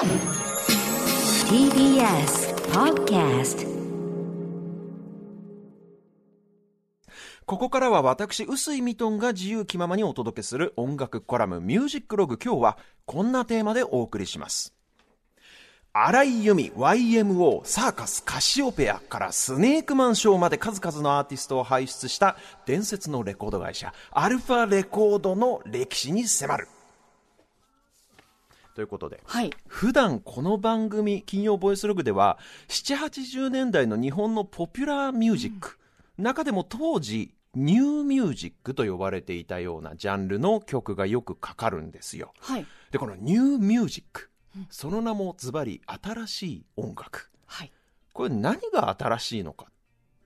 TBS Podcast ここからは私、臼井ミトンが自由気ままにお届けする音楽コラムミュージックログ。今日はこんなテーマでお送りします。荒井由実、YMO、サーカス、カシオペアからスネークマンショーまで数々のアーティストを輩出した伝説のレコード会社、アルファレコードの歴史に迫る。ということで、はい。普段この番組金曜ボイスログでは7 80年代の日本のポピュラーミュージック、中でも当時ニューミュージックと呼ばれていたようなジャンルの曲がよくかかるんですよはい。でこのニューミュージックその名もズバリ新しい音楽はい。これ何が新しいのか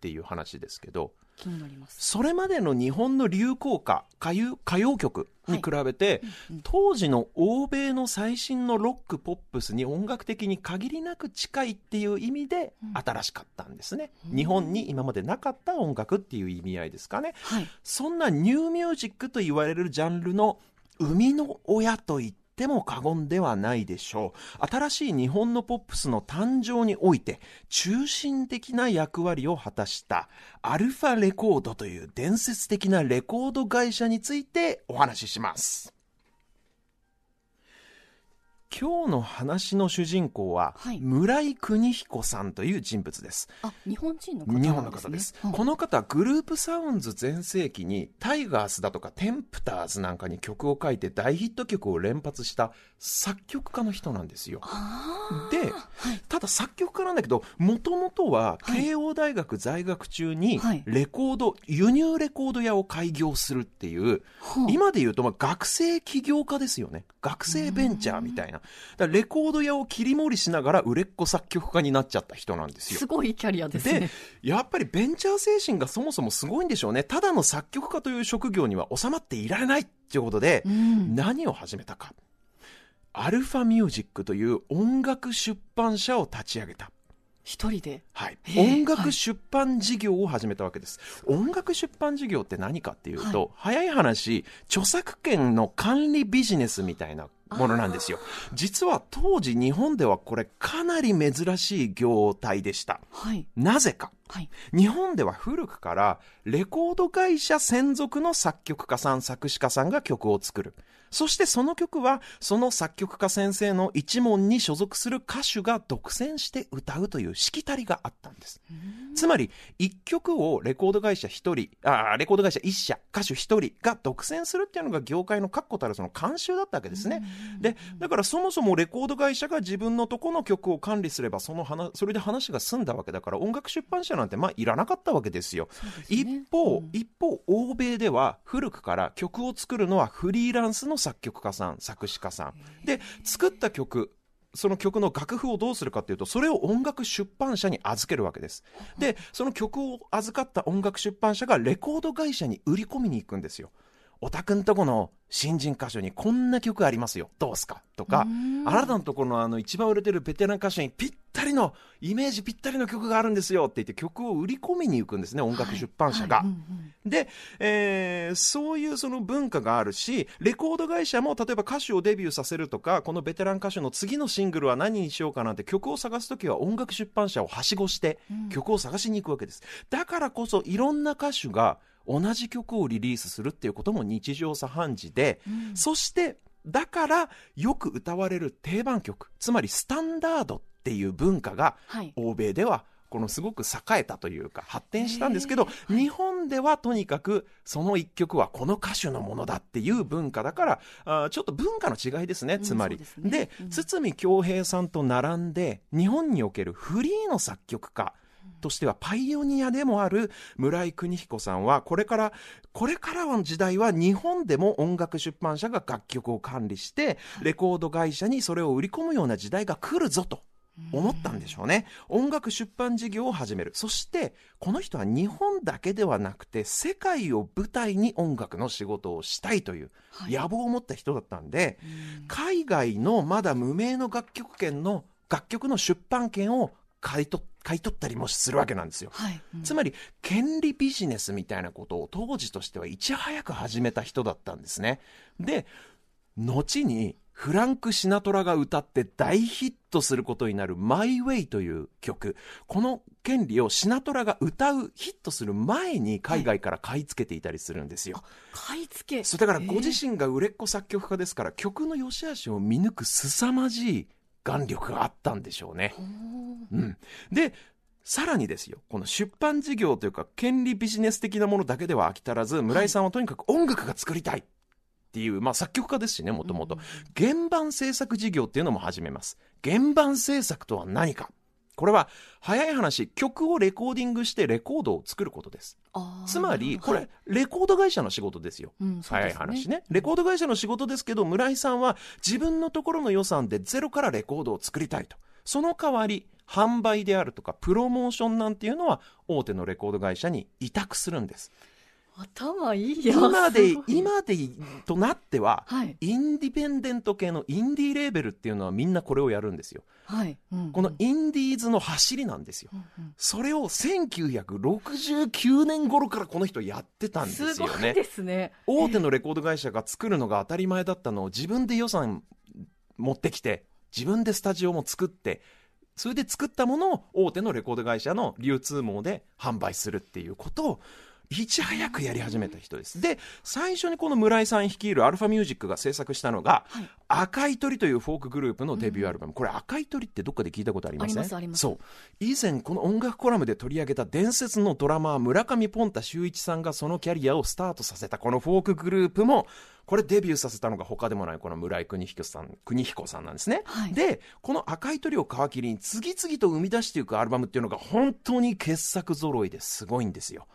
っていう話ですけど気になります。それまでの日本の流行歌歌謡歌謡曲に比べて、うんうん。当時の欧米の最新のロックポップスに音楽的に限りなく近いっていう意味でうん。新しかったんですね、うん。日本に今までなかった音楽っていう意味合いですかね。はい。そんなニューミュージックと言われるジャンルの生みの親と言っても過言ではないでしょう。新しい日本のポップスの誕生において中心的な役割を果たしたアルファレコードという伝説的なレコード会社についてお話しします。今日の話の主人公は、はい。村井邦彦さんという人物です。あ、日本人の方ね、日本の方です、うん。この方グループサウンズ全盛期にタイガースだとかテンプターズなんかに曲を書いて大ヒット曲を連発した作曲家の人なんですよ。ではい。ただ作曲家なんだけどもともとははい。慶応大学在学中にはい。レコード、輸入レコード屋を開業するっていうほう。今で言うとまあ学生起業家ですよね。学生ベンチャーみたいなだレコード屋を切り盛りしながら売れっ子作曲家になっちゃった人なんですよ。すごいキャリアですでね。やっぱりベンチャー精神がそもそもすごいんでしょうね。ただの作曲家という職業には収まっていられないっていうことでう、ん。何を始めたか。アルファミュージックという音楽出版社を立ち上げた。一人で？はい、音楽出版事業を始めたわけです、音楽出版事業って何かっていうと、早い話著作権の管理ビジネスみたいなものなんですよ。実は当時日本ではこれかなり珍しい業態でした。はい。なぜか。はい。日本では古くからレコード会社専属の作曲家さん作詞家さんが曲を作る。そしてその曲はその作曲家先生の一門に所属する歌手が独占して歌うというしきたりがあったんです。つまり一曲をレコード会社一人あーレコード会社一社歌手一人が独占するっていうのが業界の確固たるその慣習だったわけですねでだからそもそもレコード会社が自分のとこの曲を管理すればその話それで話が済んだわけだから音楽出版社なんてまあいらなかったわけですよ。すね。一方、うん。一方欧米では古くから曲を作るのはフリーランスの作曲家さん作詞家さん。で作った曲その曲の楽譜をどうするかっていうとそれを音楽出版社に預けるわけです。でその曲を預かった音楽出版社がレコード会社に売り込みに行くんですよ。おたくんとこの新人歌手にこんな曲ありますよ。どうすか？とかうん。あなたのところのあの一番売れてるベテラン歌手にぴったりのイメージぴったりの曲があるんですよって言って曲を売り込みに行くんですね音楽出版社が、はい。うんうん。で、えーそういうその文化があるしレコード会社も例えば歌手をデビューさせるとかこのベテラン歌手の次のシングルは何にしようかなんて曲を探す時は音楽出版社をはしごしてうん。曲を探しに行くわけです。だからこそいろんな歌手が同じ曲をリリースするっていうことも日常茶飯事で、うん。そしてだからよく歌われる定番曲つまりスタンダードっていう文化がはい。欧米ではこのすごく栄えたというか発展したんですけど、日本ではとにかくその一曲はこの歌手のものだっていう文化だからあーちょっと文化の違いですねんつまり。ですね。でうん。堤恭平さんと並んで日本におけるフリーの作曲家としてはパイオニアでもある村井邦彦さんはこれからこれからの時代は日本でも音楽出版社が楽曲を管理してレコード会社にそれを売り込むような時代が来るぞと思ったんでしょうね。音楽出版事業を始める。そしてこの人は日本だけではなくて世界を舞台に音楽の仕事をしたいというはい。野望を持った人だったんで、うん。海外のまだ無名の楽曲権の楽曲の出版権を買い取買い取ったりもするわけなんですよ。はい。うんつまり権利ビジネスみたいなことを当時としてはいち早く始めた人だったんですね。で後にフランク・シナトラが歌って大ヒットすることになるマイ・ウェイという曲。この権利をシナトラが歌う、ヒットする前に海外から買い付けていたりするんですよ。買い付け。そうだからご自身が売れっ子作曲家ですから、曲の良し悪しを見抜く凄まじい眼力があったんでしょうね。うん。で、さらにですよ、この出版事業というか、権利ビジネス的なものだけでは飽き足らず、村井さんはとにかく音楽が作りたいっていう、まあ作曲家ですしね、もともと。原版制作事業っていうのも始めます。原版制作とは何かこれは、早い話、曲をレコーディングしてレコードを作ることです。つまり、こはいれ、レコード会社の仕事ですよ。うんそうですね早い話ね。レコード会社の仕事ですけど、村井さんは自分のところの予算でゼロからレコードを作りたいと。その代わり、販売であるとか、プロモーションなんていうのは、大手のレコード会社に委託するんです。頭いいや今で今でとなっては、はい。インディペンデント系のインディーレーベルっていうのはみんなこれをやるんですよ。はい。うんこのインディーズの走りなんですよ。うんうんそれを1969年頃からこの人やってたんですすごいよね。ですね。大手のレコード会社が作るのが当たり前だったのを自分で予算持ってきて、自分でスタジオも作って、それで作ったものを大手のレコード会社の流通網で販売するっていうことを、いち早くやり始めた人です。で、最初にこの村井さん率いるアルファミュージックが制作したのが、はい赤い鳥というフォークグループのデビューアルバム。これ赤い鳥ってどっかで聞いたことありません？ありますありますそう。以前この音楽コラムで取り上げた伝説のドラマー村上ポンタ秀一さんがそのキャリアをスタートさせたこのフォークグループも、これデビューさせたのが他でもないこの村井邦彦さん、邦彦さんなんですね。はいで、この赤い鳥を皮切りに次々と生み出していくアルバムっていうのが本当に傑作揃いですごいんですよ。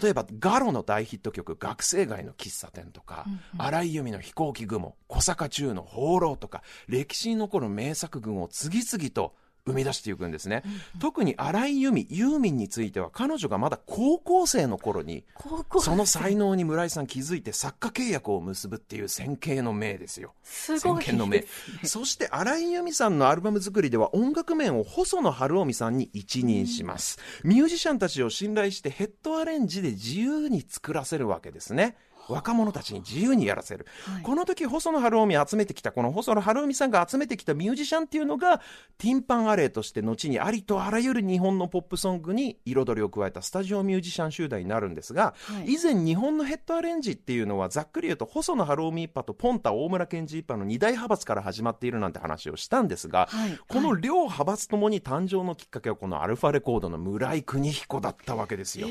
例えば、ガロの大ヒット曲、学生街の喫茶店とか、荒井由実の飛行機雲、小坂忠の放浪とか、歴史に残る名作群を次々と生み出していくんですね。特に荒井由実、ユーミンについては彼女がまだ高校生の頃に、高校その才能に村井さん気づいて作家契約を結ぶっていう先見の明ですよ。すごい先見の明。そして荒井由実さんのアルバム作りでは音楽面を細野晴臣さんに一任します。ミュージシャンたちを信頼してヘッドアレンジで自由に作らせるわけですね。若者たちに自由にやらせる。はい。この時細野晴臣集めてきた、この細野晴臣さんが集めてきたミュージシャンっていうのが、ティンパンアレイとして後にありとあらゆる日本のポップソングに彩りを加えたスタジオミュージシャン集団になるんですが、はい。以前日本のヘッドアレンジっていうのはざっくり言うと細野晴臣一派とポンタ大村健二一派の二大派閥から始まっているなんて話をしたんですが、はい。この両派閥ともに誕生のきっかけはこのアルファレコードの村井邦彦だったわけですよ。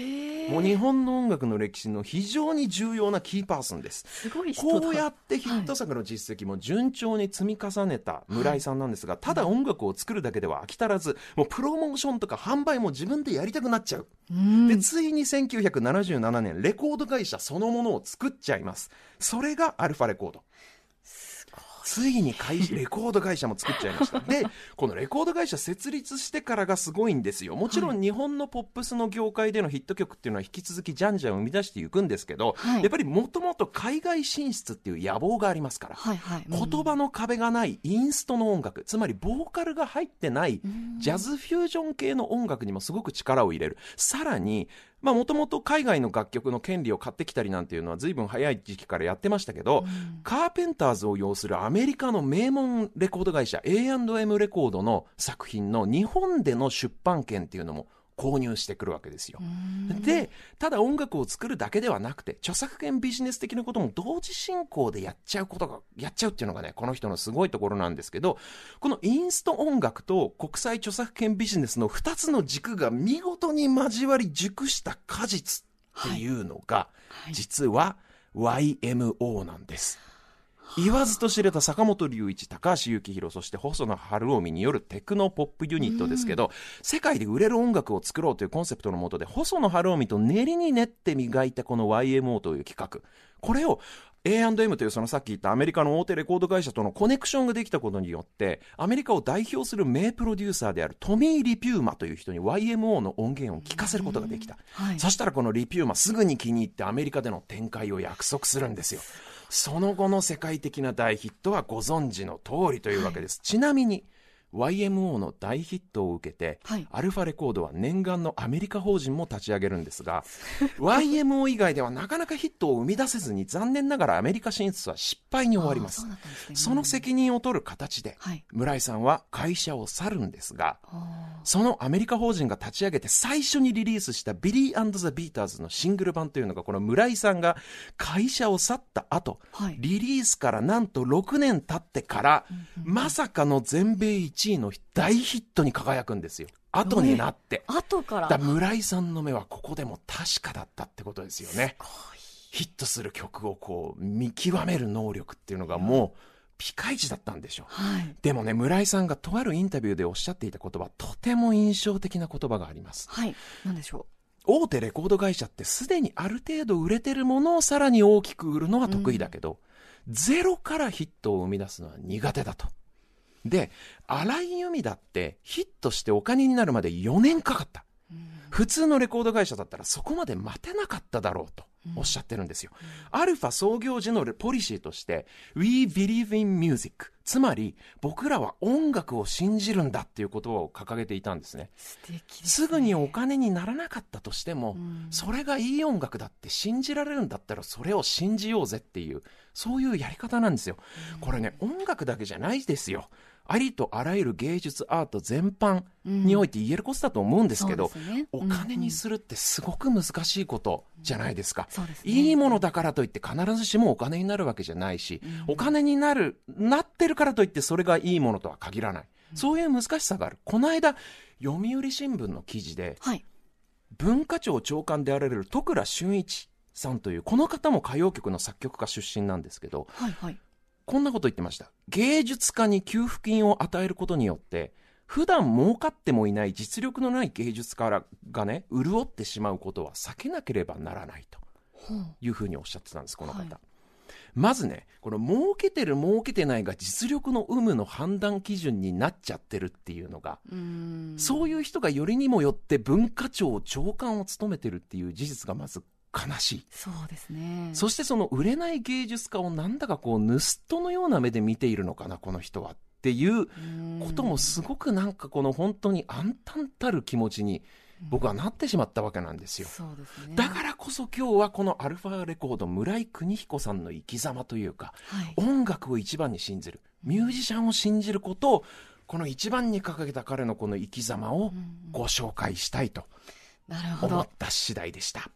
もう日本の音楽の歴史の非常に重要なキーパーソンです。すごいこうやってヒット作の実績も順調に積み重ねた村井さんなんですが、ただ音楽を作るだけでは飽き足らず、もうプロモーションとか販売も自分でやりたくなっちゃう。うんで、ついに1977年、レコード会社そのものを作っちゃいます。それがアルファレコード。ついに会 レコード会社も作っちゃいました。で、このレコード会社設立してからがすごいんですよ。もちろん日本のポップスの業界でのヒット曲っていうのは引き続きじゃんじゃん生み出していくんですけど、はいやっぱりもともと海外進出っていう野望がありますから。はいはい言葉の壁がないインストの音楽、つまりボーカルが入ってないジャズフュージョン系の音楽にもすごく力を入れる。さらに、まあもともと海外の楽曲の権利を買ってきたりなんていうのは随分早い時期からやってましたけど、カーペンターズを擁するアメリカの名門レコード会社 A&M レコードの作品の日本での出版権っていうのも購入してくるわけですよ。で、ただ音楽を作るだけではなくて、著作権ビジネス的なことも同時進行でやっちゃうことが、やっちゃうっていうのがね、この人のすごいところなんですけど、このインスト音楽と国際著作権ビジネスの2つの軸が見事に交わり熟した果実っていうのが、実は YMO なんです。言わずと知れた坂本龍一、高橋幸宏、そして細野晴臣によるテクノポップユニットですけど、世界で売れる音楽を作ろうというコンセプトのもとで、細野晴臣と練りに練って磨いたこの YMO という企画。これを A&M というそのさっき言ったアメリカの大手レコード会社とのコネクションができたことによって、アメリカを代表する名プロデューサーであるトミー・リピューマという人に YMO の音源を聞かせることができた。はいそしたらこのリピューマすぐに気に入ってアメリカでの展開を約束するんですよ。その後の世界的な大ヒットはご存知の通りというわけです。ちなみに、YMO の大ヒットを受けて、はい。アルファレコードは念願のアメリカ法人も立ち上げるんですが YMO 以外ではなかなかヒットを生み出せずに残念ながらアメリカ進出は失敗に終わります。その責任を取る形で、はい。村井さんは会社を去るんですがあそのアメリカ法人が立ち上げて最初にリリースしたビリーザ・ビーターズのシングル版というのがこの村井さんが会社を去った後、はい。リリースからなんと6年経ってから、まさかの全米1位の大ヒットに輝くんですよ。後になって。ー後からだ村井さんの目はここでも確かだったってことですよね。ヒットする曲をこう見極める能力っていうのがもうピカイチだったんでしょう。はいでもね、村井さんがとあるインタビューでおっしゃっていた言葉、とても印象的な言葉があります。はいなんでしょ大手レコード会社ってすでにある程度売れてるものをさらに大きく売るのは得意だけど、ゼロからヒットを生み出すのは苦手だと。で、荒井由実だってヒットしてお金になるまで4年かかった。普通のレコード会社だったらそこまで待てなかっただろうとおっしゃってるんですよ。アルファ創業時のポリシーとして、We believe in music。つまり、僕らは音楽を信じるんだっていう言葉を掲げていたんですね。う素敵ですすぐにお金にならなかったとしても、んそれがいい音楽だって信じられるんだったらそれを信じようぜっていう、そういうやり方なんですよ。これね、音楽だけじゃないですよ。ありとあらゆる芸術アート全般において言えることだと思うんですけど、そうですね。お金にするってすごく難しいことじゃないですか。そうですね。いいものだからといって必ずしもお金になるわけじゃないし、お金になる、なってるからといってそれがいいものとは限らない。そういう難しさがある。この間、読売新聞の記事で、はい。文化庁長官であられる徳倉俊一さんという、この方も歌謡曲の作曲家出身なんですけど、はいはいこんなこと言ってました。芸術家に給付金を与えることによって、普段儲かってもいない実力のない芸術家がね、潤ってしまうことは避けなければならないというふうにおっしゃってたんです、この方。はいまずね、この儲けてる儲けてないが実力の有無の判断基準になっちゃってるっていうのが、うそういう人がよりにもよって文化庁長官を務めてるっていう事実がまず悲しい。そうですね。そしてその売れない芸術家をなんだかこう盗人のような目で見ているのかな、この人はっていうこともすごくなんかこの本当に暗淡たる気持ちに僕はなってしまったわけなんですよ。そうですね。だからこそ今日はこのアルファレコード村井邦彦さんの生き様というか、はい。音楽を一番に信じる、ミュージシャンを信じることを、この一番に掲げた彼のこの生き様をご紹介したいと思っどた次第でした。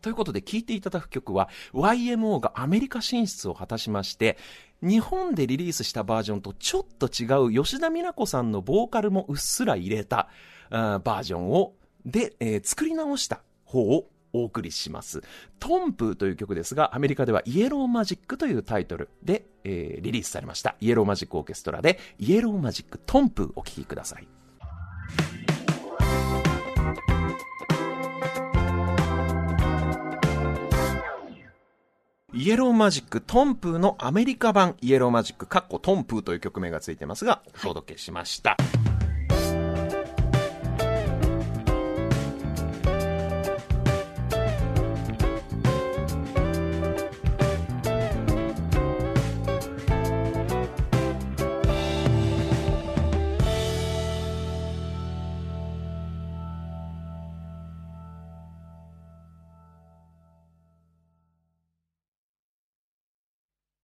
ということで聴いていただく曲は YMO がアメリカ進出を果たしまして日本でリリースしたバージョンとちょっと違う吉田美奈子さんのボーカルもうっすら入れたバージョンをで、えー作り直した方をお送りします。トンプーという曲ですが、アメリカではイエローマジックというタイトルで、えーリリースされました。イエローマジックオーケストラで、イエローマジックトンプーお聴きください。イエローマジックトンプーのアメリカ版イエローマジックカッコトンプーという曲名がついてますが、お届けしました。